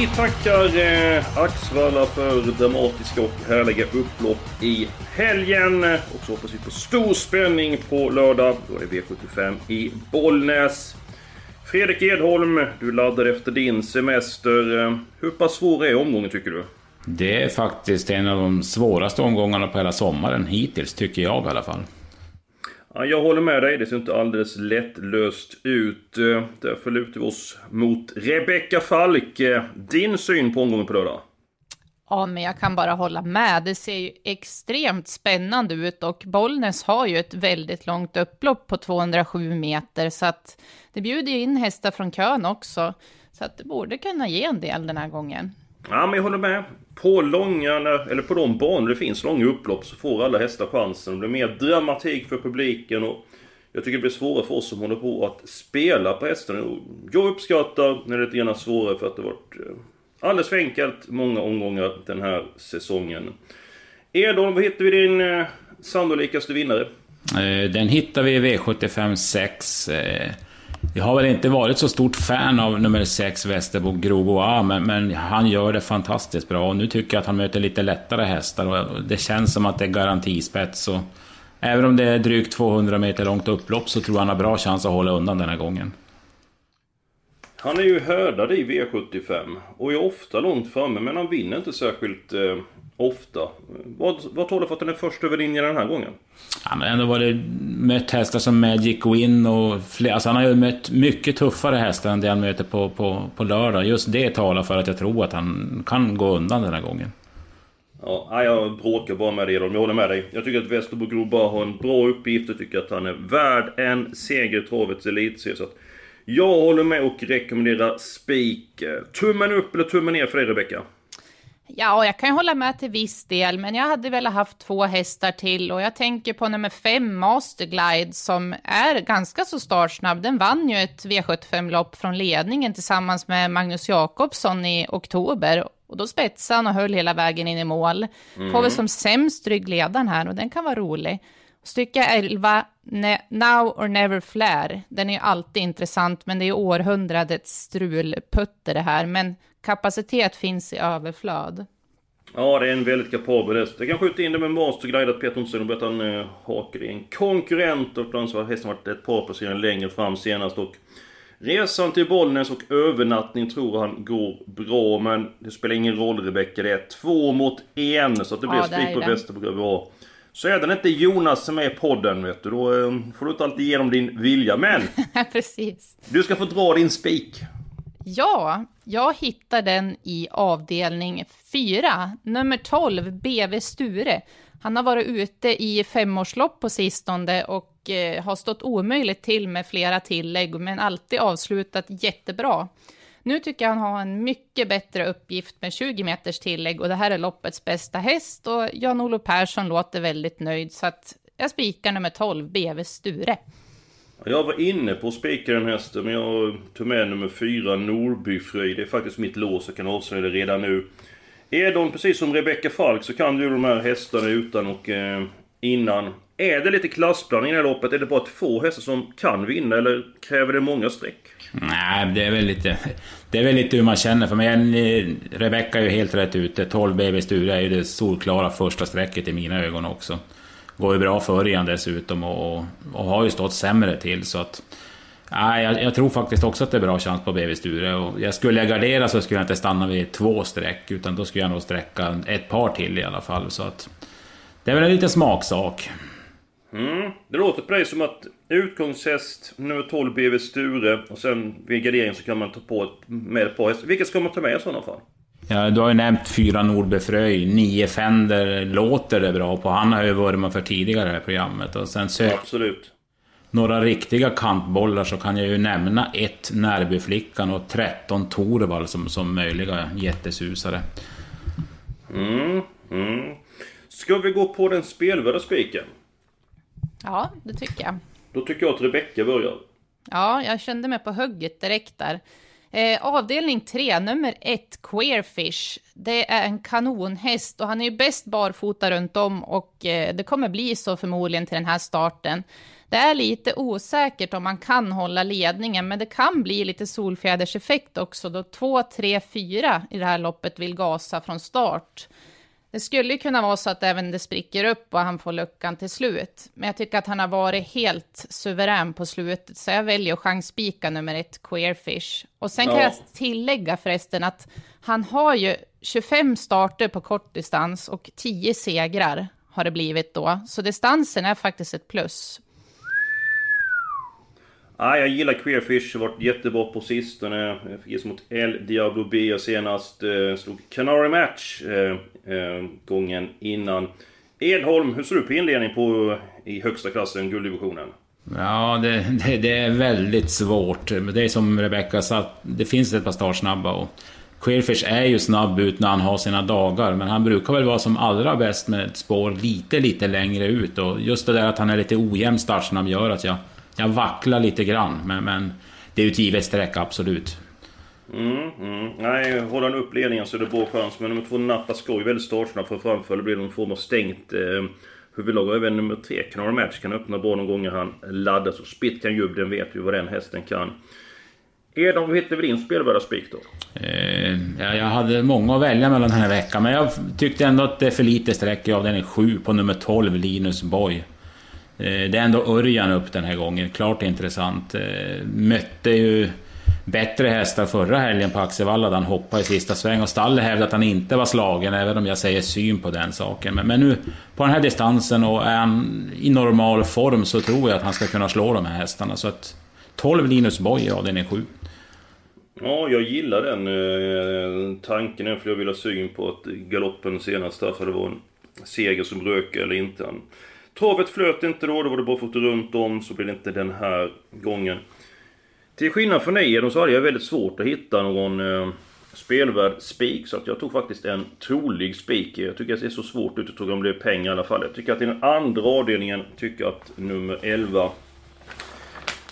Vi tackar eh, Axvalla för dramatiska och härliga upplopp i helgen. Och så hoppas vi på stor spänning på lördag. Då är det V75 i Bollnäs. Fredrik Edholm, du laddar efter din semester. Eh, hur pass svår är omgången tycker du? Det är faktiskt en av de svåraste omgångarna på hela sommaren hittills, tycker jag i alla fall. Ja, jag håller med dig, det ser inte alldeles lättlöst ut. Eh, därför lutar vi oss mot Rebecka Falk. Eh, din syn på omgången på lördag? Ja, men jag kan bara hålla med. Det ser ju extremt spännande ut och Bollnäs har ju ett väldigt långt upplopp på 207 meter så att det bjuder in hästar från kön också. Så att det borde kunna ge en del den här gången. Ja, men jag håller med. På långa, eller på de banor det finns långa upplopp så får alla hästar chansen. Det blir mer dramatik för publiken och jag tycker det blir svårare för oss som håller på att spela på hästarna. Jag uppskattar när det är lite grann svårare för att det har varit eh, alldeles för enkelt många omgångar den här säsongen. Edholm, vad hittar vi din eh, sannolikaste vinnare? Eh, den hittar vi i V75 6. Jag har väl inte varit så stort fan av nummer 6, Västerbo Groboa, men, men, han gör det fantastiskt bra. Och nu tycker jag att han möter lite lättare hästar och det känns som att det är garantispets. Och även om det är drygt 200 meter långt upplopp så tror jag han har bra chans att hålla undan den här gången. Han är ju hördad i V75 och är ofta långt framme, men han vinner inte särskilt eh, ofta. Vad, vad talar för att han är först över linjen den här gången? Han har ändå varit, mött hästar som Magic Win och fler. Alltså han har ju mött mycket tuffare hästar än det han möter på, på, på lördag. Just det talar för att jag tror att han kan gå undan den här gången. Ja, jag bråkar bara med dig Jag håller med dig. Jag tycker att Västerbo Groba har en bra uppgift. Jag tycker att han är värd en seger i travets elitserie. Så att jag håller med och rekommenderar spik. Tummen upp eller tummen ner för dig Rebecka? Ja, jag kan ju hålla med till viss del, men jag hade velat haft två hästar till och jag tänker på nummer fem, Masterglide, som är ganska så startsnabb. Den vann ju ett V75-lopp från ledningen tillsammans med Magnus Jakobsson i oktober och då spetsade han och höll hela vägen in i mål. Mm. Får väl som sämst ryggledaren här och den kan vara rolig. Stycke 11, Now or Never Flare, den är ju alltid intressant, men det är århundradets strulputter det här. Men kapacitet finns i överflöd. Ja, det är en väldigt kapabel häst. Jag kan skjuta in det med Masterglide att Peter Olsson och han eh, hakar i en konkurrent och bland annat hästen varit ett par placeringar längre fram senast och Resan till Bollnäs och övernattning tror han går bra men det spelar ingen roll Rebecka. Det är två mot en så att det blir ja, spik på Västerbro. Så är den inte Jonas som är i podden vet du, då eh, får du inte alltid igenom din vilja. Men! Precis. Du ska få dra din spik. Ja, jag hittar den i avdelning 4, nummer 12, BV Sture. Han har varit ute i femårslopp på sistone och eh, har stått omöjligt till med flera tillägg, men alltid avslutat jättebra. Nu tycker jag han har en mycket bättre uppgift med 20 meters tillägg och det här är loppets bästa häst och Jan-Olof Persson låter väldigt nöjd så att jag spikar nummer 12, BV Sture. Jag var inne på att spika den hästen men jag tog med nummer 4, Norbyfröjd. Det är faktiskt mitt lås, jag kan avslöja det redan nu. Är de precis som Rebecca Falk så kan du de här hästarna utan och eh, innan. Är det lite klassblandning i det här loppet? Är det bara två hästar som kan vinna eller kräver det många streck? Nej, det är väl lite... Det är väl lite hur man känner för mig. Eh, Rebecca är ju helt rätt ute. 12 BB Sture är ju det solklara första strecket i mina ögon också. Går ju bra för igen dessutom och, och, och, har ju stått sämre till så att... Nej, jag, jag, tror faktiskt också att det är bra chans på BB Sture. Och jag skulle jag gardera så skulle jag inte stanna vid två streck utan då skulle jag nog sträcka ett par till i alla fall. Så att... Det är väl en liten smaksak. Mm. Det låter på dig som att utgångshäst nummer 12 BV Sture och sen vid gardering så kan man ta på med ett par hästar. Vilka ska man ta med i sådana fall? Ja, du har ju nämnt fyra Nordbefröj, nio Fender låter det bra på. Han har ju vurmat för tidigare i det här programmet. Och sen sök Absolut. några riktiga kantbollar så kan jag ju nämna ett Närbyflickan och 13 Torvald som, som möjliga jättesusare. Mm, mm. Ska vi gå på den spelvärda spiken? Ja, det tycker jag. Då tycker jag att Rebecka börjar. Ja, jag kände mig på hugget direkt där. Eh, avdelning 3, nummer 1, Queerfish. Det är en kanonhäst och han är ju bäst barfota runt om och eh, det kommer bli så förmodligen till den här starten. Det är lite osäkert om man kan hålla ledningen, men det kan bli lite solfjäderseffekt också då 2, 3, 4 i det här loppet vill gasa från start. Det skulle ju kunna vara så att även det spricker upp och han får luckan till slut. Men jag tycker att han har varit helt suverän på slutet, så jag väljer att chansspika nummer ett, Queerfish. Och sen kan Ja. jag tillägga förresten att han har ju 25 starter på kortdistans och 10 segrar har det blivit då. Så distansen är faktiskt ett plus. Ja, jag gillar Queerfish, har varit jättebra på sistone. Fick mot El Diablo B senast. Eh, slog Canary Match eh, eh, gången innan. Edholm, hur ser du på inledningen på i högsta klassen, gulddivisionen? Ja, det, det, det är väldigt svårt. Det är som Rebecca sa, det finns ett par startsnabba och Queerfish är ju snabb ut när han har sina dagar, men han brukar väl vara som allra bäst med ett spår lite, lite längre ut. Och just det där att han är lite ojämn startsnabb gör att jag, jag vacklar lite grann. Men, men det är ju ett givet streck, absolut. Mm, mm. Nej, håller han upp ledningen så är det bra chans. Men nummer två, Nappa Skoj, väldigt startsnabb för framför. Det blir någon form av stängt eh, huvudlag. Och även nummer tre, Canary Match, kan öppna bra någon gånger han laddar. Så Spit kan Jubb, den vet ju vad den hästen kan. Edom, vad hittar vi din spelvärda spik då? Eh, ja, jag hade många att välja mellan den här veckan, men jag tyckte ändå att det är för lite streck av den är 7 på nummer 12, Linus Boy. Eh, det är ändå Örjan upp den här gången, klart intressant. Eh, mötte ju bättre hästar förra helgen på Axevalla där han hoppade i sista sväng och stallet hävdade att han inte var slagen, även om jag säger syn på den saken. Men, men nu på den här distansen och är han i normal form så tror jag att han ska kunna slå de här hästarna. Så att 12 Linus Boy, ja den är 7. Ja, jag gillar den eh, tanken. Jag vill ha syn på att galoppen senast därför det var en seger som rök eller inte. Travet flöt inte då, då var det bara fått runt om, så blir det inte den här gången. Till skillnad från dig så hade jag väldigt svårt att hitta någon eh, spelvärd spik, så att jag tog faktiskt en trolig spik. Jag tycker att det är så svårt ut, jag tror att det blir pengar i alla fall. Jag tycker att i den andra avdelningen, tycker jag att nummer 11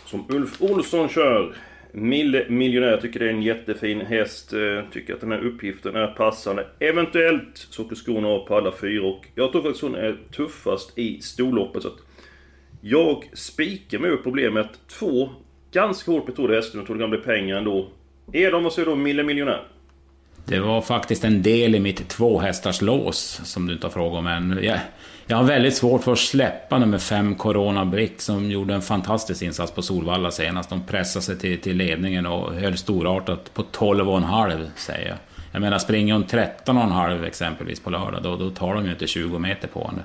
som Ulf Olsson kör. Mille miljonär, jag tycker det är en jättefin häst. Eh, tycker att den här uppgiften är passande. Eventuellt så åker skorna av på alla fyra och jag tror faktiskt hon är tuffast i storloppet. Så att jag spikar mig ur problemet. Två ganska hårt betrodda hästar, jag tror det kan bli pengar ändå. Är de, vad säger du, Mille miljonär? Det var faktiskt en del i mitt två hästars lås som du inte har frågat om än. Jag, jag har väldigt svårt för att släppa nummer fem Corona Brick som gjorde en fantastisk insats på Solvalla senast. De pressade sig till, till ledningen och höll storartat på 12,5 säger jag. Jag menar springer hon 13,5 exempelvis på lördag då, då tar de ju inte 20 meter på henne.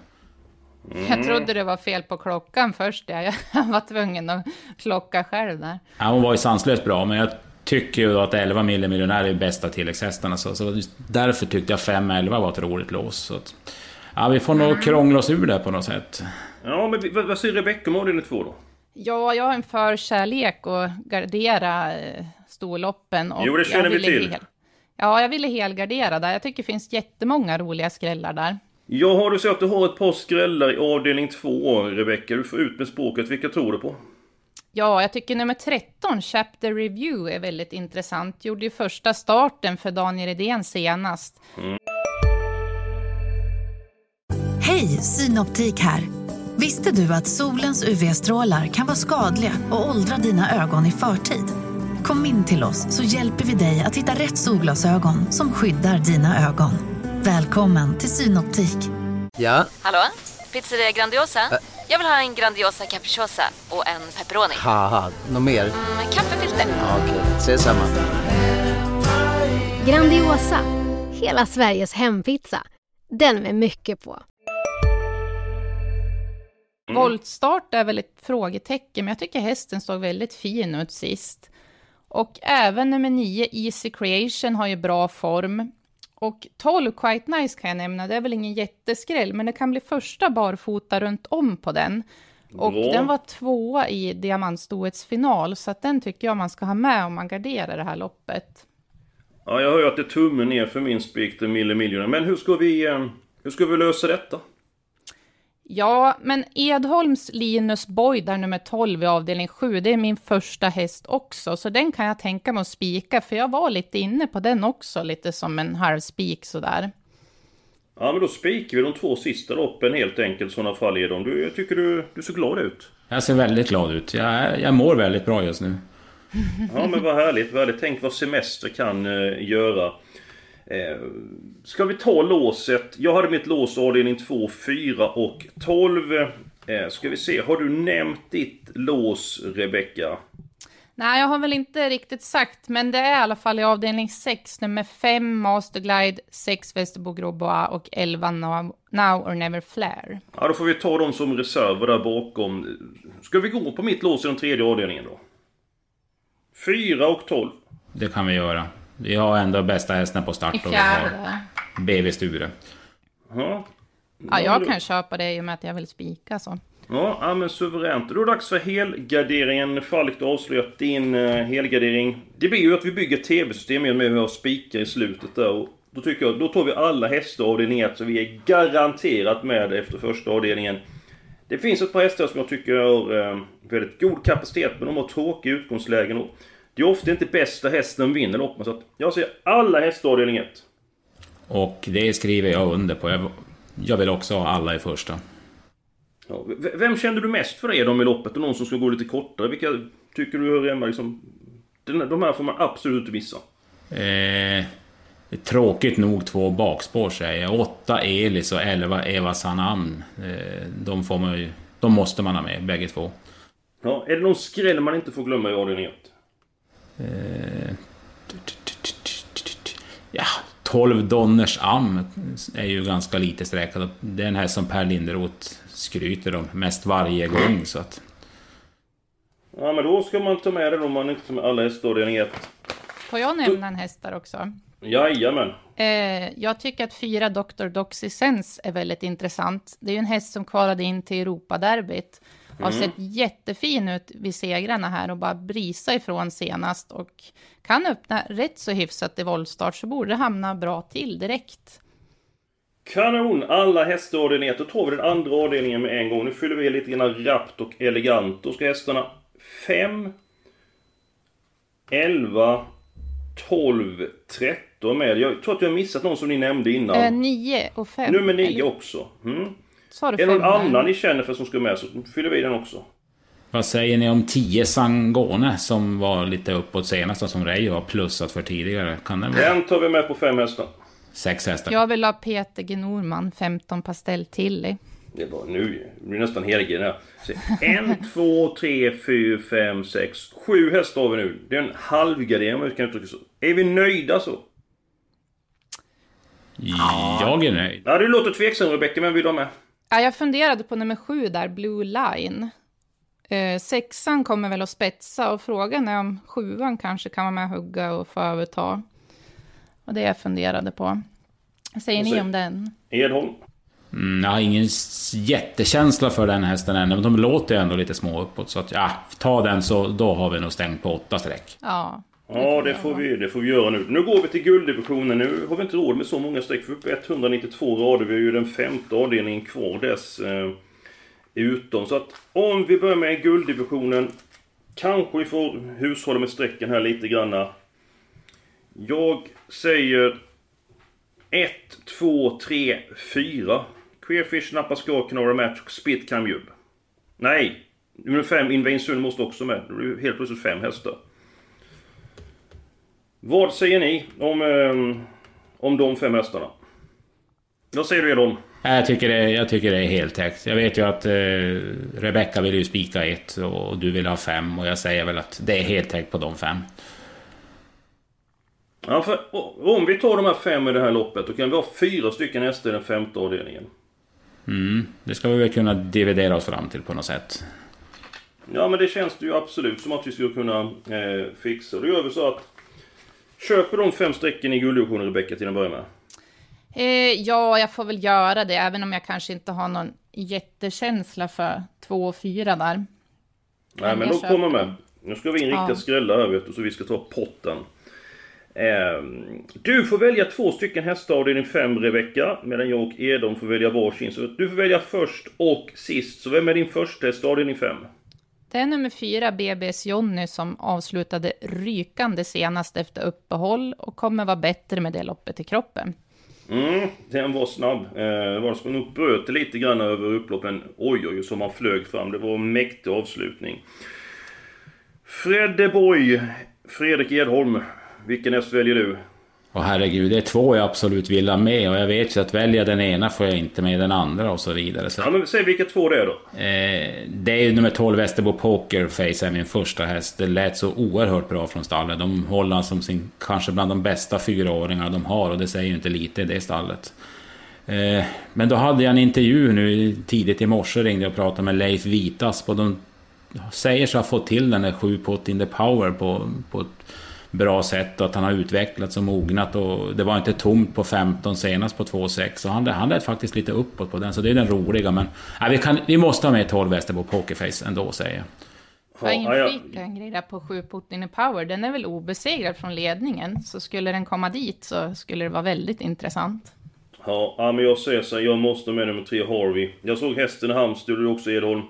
Jag trodde det var fel på klockan först. Ja. Jag var tvungen att klocka själv där. Ja, hon var ju sanslöst bra men jag tycker ju att 11 mille miljonär är bästa tilläggshästarna så, så därför tyckte jag 5-11 var ett roligt lås. Så att, ja, vi får nog krångla oss ur det på något sätt. Ja, men vad, vad säger Rebecka om avdelning två då? Ja, jag har en förkärlek att gardera eh, storloppen. Och Jo, det känner jag vi ville till. Hel... Ja, jag ville helgardera där. Jag tycker det finns jättemånga roliga skrällar där. Jag har du så att du har ett par skrällar i avdelning två, Rebecka. Du får ut med språket. Vilka tror du på? Ja, jag tycker nummer 13, Chapter Review, är väldigt intressant. Gjorde ju första starten för Daniel Redén senast. Hej, Synoptik här. Visste du att solens UV-strålar kan vara skadliga och åldra dina ögon i förtid? Kom in till oss så hjälper vi dig att hitta rätt solglasögon som skyddar dina ögon. Välkommen till Synoptik. Ja, Hallå? Pizzeria Grandiosa? Jag vill ha en Grandiosa capriciosa och en pepperoni. något mer? Med kaffefilter. Ja, Okej, ses samma. Grandiosa, hela Sveriges hempizza. Den med mycket på. Voltstart är väl ett frågetecken, men jag tycker hästen såg väldigt fin ut sist. Och även nummer 9, Easy Creation, har ju bra form. Och 12 Quite Nice kan jag nämna, det är väl ingen jätteskräll, men det kan bli första barfota runt om på den. Och Bra. den var tvåa i diamantstoets final, så att den tycker jag man ska ha med om man garderar det här loppet. Ja, jag hör ju att det är tummen ner för min spik, The Mille. Men hur ska vi... eh, Hur ska vi lösa detta? Ja, men Edholms Linus Boy, där nummer 12 i avdelning 7, det är min första häst också, så den kan jag tänka mig att spika, för jag var lite inne på den också, lite som en halv spik sådär. Ja, men då spikar vi de två sista loppen helt enkelt, sådana fall de. Du, jag tycker du, du ser glad ut. Jag ser väldigt glad ut. Jag, jag mår väldigt bra just nu. Ja, men vad härligt, vad härligt. Tänk vad semester kan eh, göra. Eh, ska vi ta låset? Jag hade mitt lås avdelning 2, 4 och 12. Eh, ska vi se, har du nämnt ditt lås, Rebecka? Nej, jag har väl inte riktigt sagt, men det är i alla fall i avdelning 6, nummer 5 Masterglide, 6 Västerbo Grobois och 11 Now, Now or Never Flare. Ja, då får vi ta dem som reserver där bakom. Ska vi gå på mitt lås i den tredje avdelningen då? 4 och 12. Det kan vi göra. Vi har ändå bästa hästen på start I fjärde. BV Sture. Ja. Ja, jag kan köpa det i och med att jag vill spika så. Ja, ja, men suveränt. Då är det dags för helgarderingen. Falk, du har avslöjat din uh, helgardering. Det blir ju att vi bygger tv-system med att spika i slutet där. Och då tycker jag, då tar vi alla hästar av avdelning 1 så vi är garanterat med efter första avdelningen. Det finns ett par hästar som jag tycker har eh, väldigt god kapacitet men de har tråkiga utgångslägen. Och det är ofta inte bästa hästen vinner loppet. Så att jag säger alla hästar avdelning 1. Och det skriver jag under på. Jag, vill också ha alla i första. Ja, vem kände du mest för Edom i loppet och någon som ska gå lite kortare? Vilka tycker du hör hemma liksom? De här får man absolut inte missa. Eh, tråkigt nog två bakspår säger jag. Åtta Elis och elva Eva Sanam. Eh, de, får man ju, de måste man ha med, bägge två. Ja, är det någon skräll man inte får glömma i avdelning 1? Ja, 12 Donners Am är ju ganska lite sträckad. Det är en häst som Per Linderoth skryter om mest varje gång. Så att, Ja, men då ska man ta med den om man inte tar med alla hästar avdelning 1. Får jag nämna en häst där också? Jajamän. Eh, jag tycker att fyra Dr. Doxy Sense är väldigt intressant. Det är ju en häst som kvalade in till Europaderbyt. Har Mm. sett jättefin ut vid segrarna här och bara brisa ifrån senast. Och kan öppna rätt så hyfsat i voltstart så borde det hamna bra till direkt. Kanon! Alla hästar i avdelning 1. Då tar vi den andra avdelningen med en gång. Nu fyller vi lite grann rappt och elegant. Då ska hästarna 5, 11, 12, 13 med. Jag tror att jag har missat någon som ni nämnde innan. Eh, nio och fem. Nummer 9 eller- också. Mm. Sa du Är det någon fem där? annan ni känner för som ska med så fyller vi den också. vad säger ni om 10 Sangone som var lite uppåt senast och som Reijo har plussat för tidigare? Kan den vara Den tar vi med på fem hästar. sex hästar? Jag vill ha Peter G. Norman, 15 Pastell Tilly. Det var nu, det blir nästan helgen här. Se, En, två, tre, fyra, fem, sex, sju hästar har vi nu. Det är en halvgardering om jag kan uttrycka så. Är vi nöjda så? Jag är nöjd. Ja, du låter tveksam Rebecka, men vill du ha med? Ja, jag funderade på nummer sju där, Blue Line. Eh, sexan kommer väl att spetsa och frågan är om sjuan kanske kan vara med och hugga och få överta. Och det jag funderade på. Vad säger ni om den? Edholm? Mm, jag har ingen jättekänsla för den hästen ännu, men de låter ju ändå lite små uppåt. Så att, ja, ta den så då har vi nog stängt på åtta streck. Ja. Ja, det får, vi, det får vi göra nu. Nu går vi till gulddivisionen. Nu har vi inte råd med så många streck. För uppe 192 rader. Vi har ju den femte avdelningen kvar dess eh, utom. Så att om vi börjar med gulddivisionen. Kanske vi får hushålla med strecken här lite granna. Jag säger 1, 2, 3, 4. Queerfish, Napa Scar, Canora Match och Spit Camjub. Nej! Nummer 5, Invain Sun måste också med. Det blir helt plötsligt fem hästar. Vad säger ni om, eh, om de fem hästarna? Vad säger du Edholm? Jag tycker det, jag tycker det är helt täckt. Jag vet ju att eh, Rebecca vill ju spika ett och du vill ha fem och jag säger väl att det är helt täckt på de fem. Ja, för om vi tar de här fem i det här loppet, då kan vi ha fyra stycken hästar i den femte avdelningen. Mm, det ska vi väl kunna dividera oss fram till på något sätt. Ja, men det känns det ju absolut som att vi skulle kunna eh, fixa. Då gör vi så att... Köper de fem strecken i gulddivisionen, Rebecka, till att börja med? Eh, ja, jag får väl göra det, även om jag kanske inte har någon jättekänsla för två och fyra där. Nej, men de kommer med. Nu ska vi in riktiga ja. skrällar här vet du, så vi ska ta potten. Eh, du får välja två stycken hästar av din fem Rebecka, medan jag och Edom får välja varsin. Så du får välja först och sist. Så vem är din första häst av din fem? Det är nummer fyra, BBS Jonny, som avslutade rykande senast efter uppehåll och kommer vara bättre med det loppet i kroppen. Mm, den var snabb. Eh, det var som nog bröt lite grann över upploppen. Oj, oj, som han flög fram. Det var en mäktig avslutning. Fredde Fredrik Edholm. Vilken häst väljer du? Och herregud, det är två jag absolut vill ha med och jag vet ju att välja den ena får jag inte med den andra och så vidare. Så... Ja, men säg vilka två det är då. Eh, det är ju nummer 12 Västerbo Pokerface är min första häst. Det lät så oerhört bra från stallet. De håller som sin, kanske bland de bästa fyraåringar de har och det säger ju inte lite i det stallet. Eh, men då hade jag en intervju nu tidigt i morse, ringde jag och pratade med Leif Vitas och de säger sig ha fått till den där 7 pot in the power på, på ett bra sätt och att han har utvecklats och mognat och det var inte tomt på 15 senast på 2,6 så han, han lät faktiskt lite uppåt på den så det är den roliga men nej, vi, kan, vi måste ha med 12 väster på Pokerface ändå säger jag. Får jag inflika en grej där på 7 Putin i Power? Den är väl obesegrad från ledningen, så skulle den komma dit så skulle det vara väldigt intressant. Ja, men jag säger så jag måste med nummer 3 Harvey. Jag såg hästen i Halmstad, du också Edholm.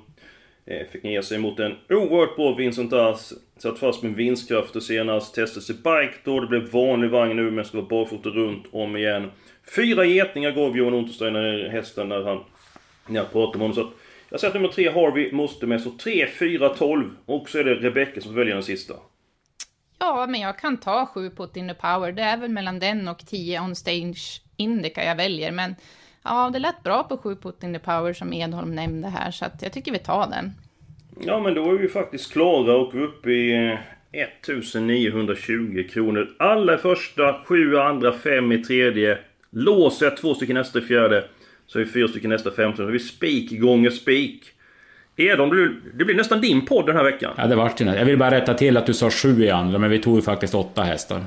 Eh, fick ner sig mot en oerhört bra Vincent Ass. Satt fast med vinstkrafter senast. Testade sig bike då. Det blev vanlig vagn nu men ska vara barfota runt om igen. Fyra getingar gav Johan Untersteiner hästen när han... När jag pratade med honom. Så att jag säger att nummer tre Harvey måste med. Så 3, 4, 12. Och så är det Rebecca som väljer den sista. Ja, men jag kan ta 7 Put in the Power. Det är väl mellan den och 10 On Stage Indica jag väljer. Men Ja, det lät bra på 7 Put in the Power som Edholm nämnde här, så att jag tycker vi tar den. Ja, men då är vi faktiskt klara och vi är uppe i 1920 eh, kronor. Alla i första, sju andra, fem i tredje. Låser två stycken nästa i fjärde. Så är vi fyra stycken nästa femte. Så har vi spik gånger spik. Edholm, det blir nästan din podd den här veckan. Ja, det vart ju Jag vill bara rätta till att du sa sju i andra, men vi tog ju faktiskt åtta hästar.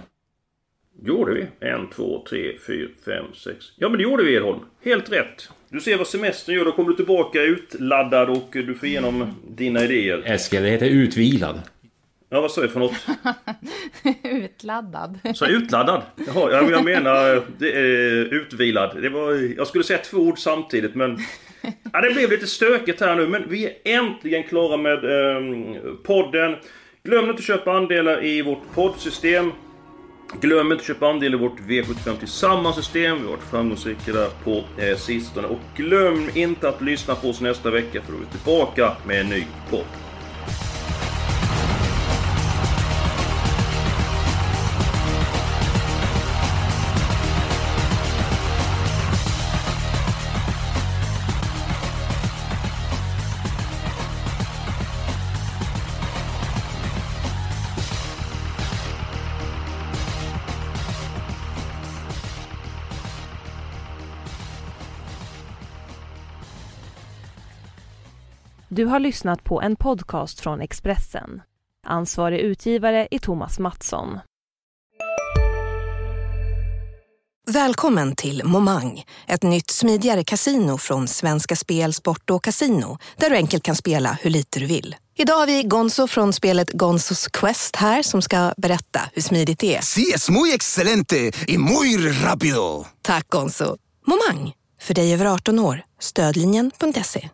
Gjorde vi? En, två, tre, fyra, fem, sex. Ja men det gjorde vi Edholm. Helt rätt. Du ser vad semestern gör. Då kommer du tillbaka utladdad och du får igenom dina idéer. Eskil, det heter utvilad. Ja, vad sa jag för något? utladdad. Så utladdad? Jaha, ja, jag menar det är utvilad. Det var, jag skulle säga två ord samtidigt men... Ja, det blev lite stökigt här nu men vi är äntligen klara med eh, podden. Glöm inte att köpa andelar i vårt poddsystem. Glöm inte att köpa andel i vårt V75 Tillsammans-system. Vi har varit framgångsrika där på eh, sistone. Och glöm inte att lyssna på oss nästa vecka för då är vi tillbaka med en ny podd. Du har lyssnat på en podcast från Expressen. Ansvarig utgivare är Thomas Mattsson. Välkommen till Momang, ett nytt smidigare kasino från Svenska Spel, Sport och Casino där du enkelt kan spela hur lite du vill. Idag har vi Gonzo från spelet Gonzos Quest här som ska berätta hur smidigt det är. Sí, es muy excelente y muy rápido! Tack Gonzo. Momang, för dig över 18 år. Stödlinjen.se.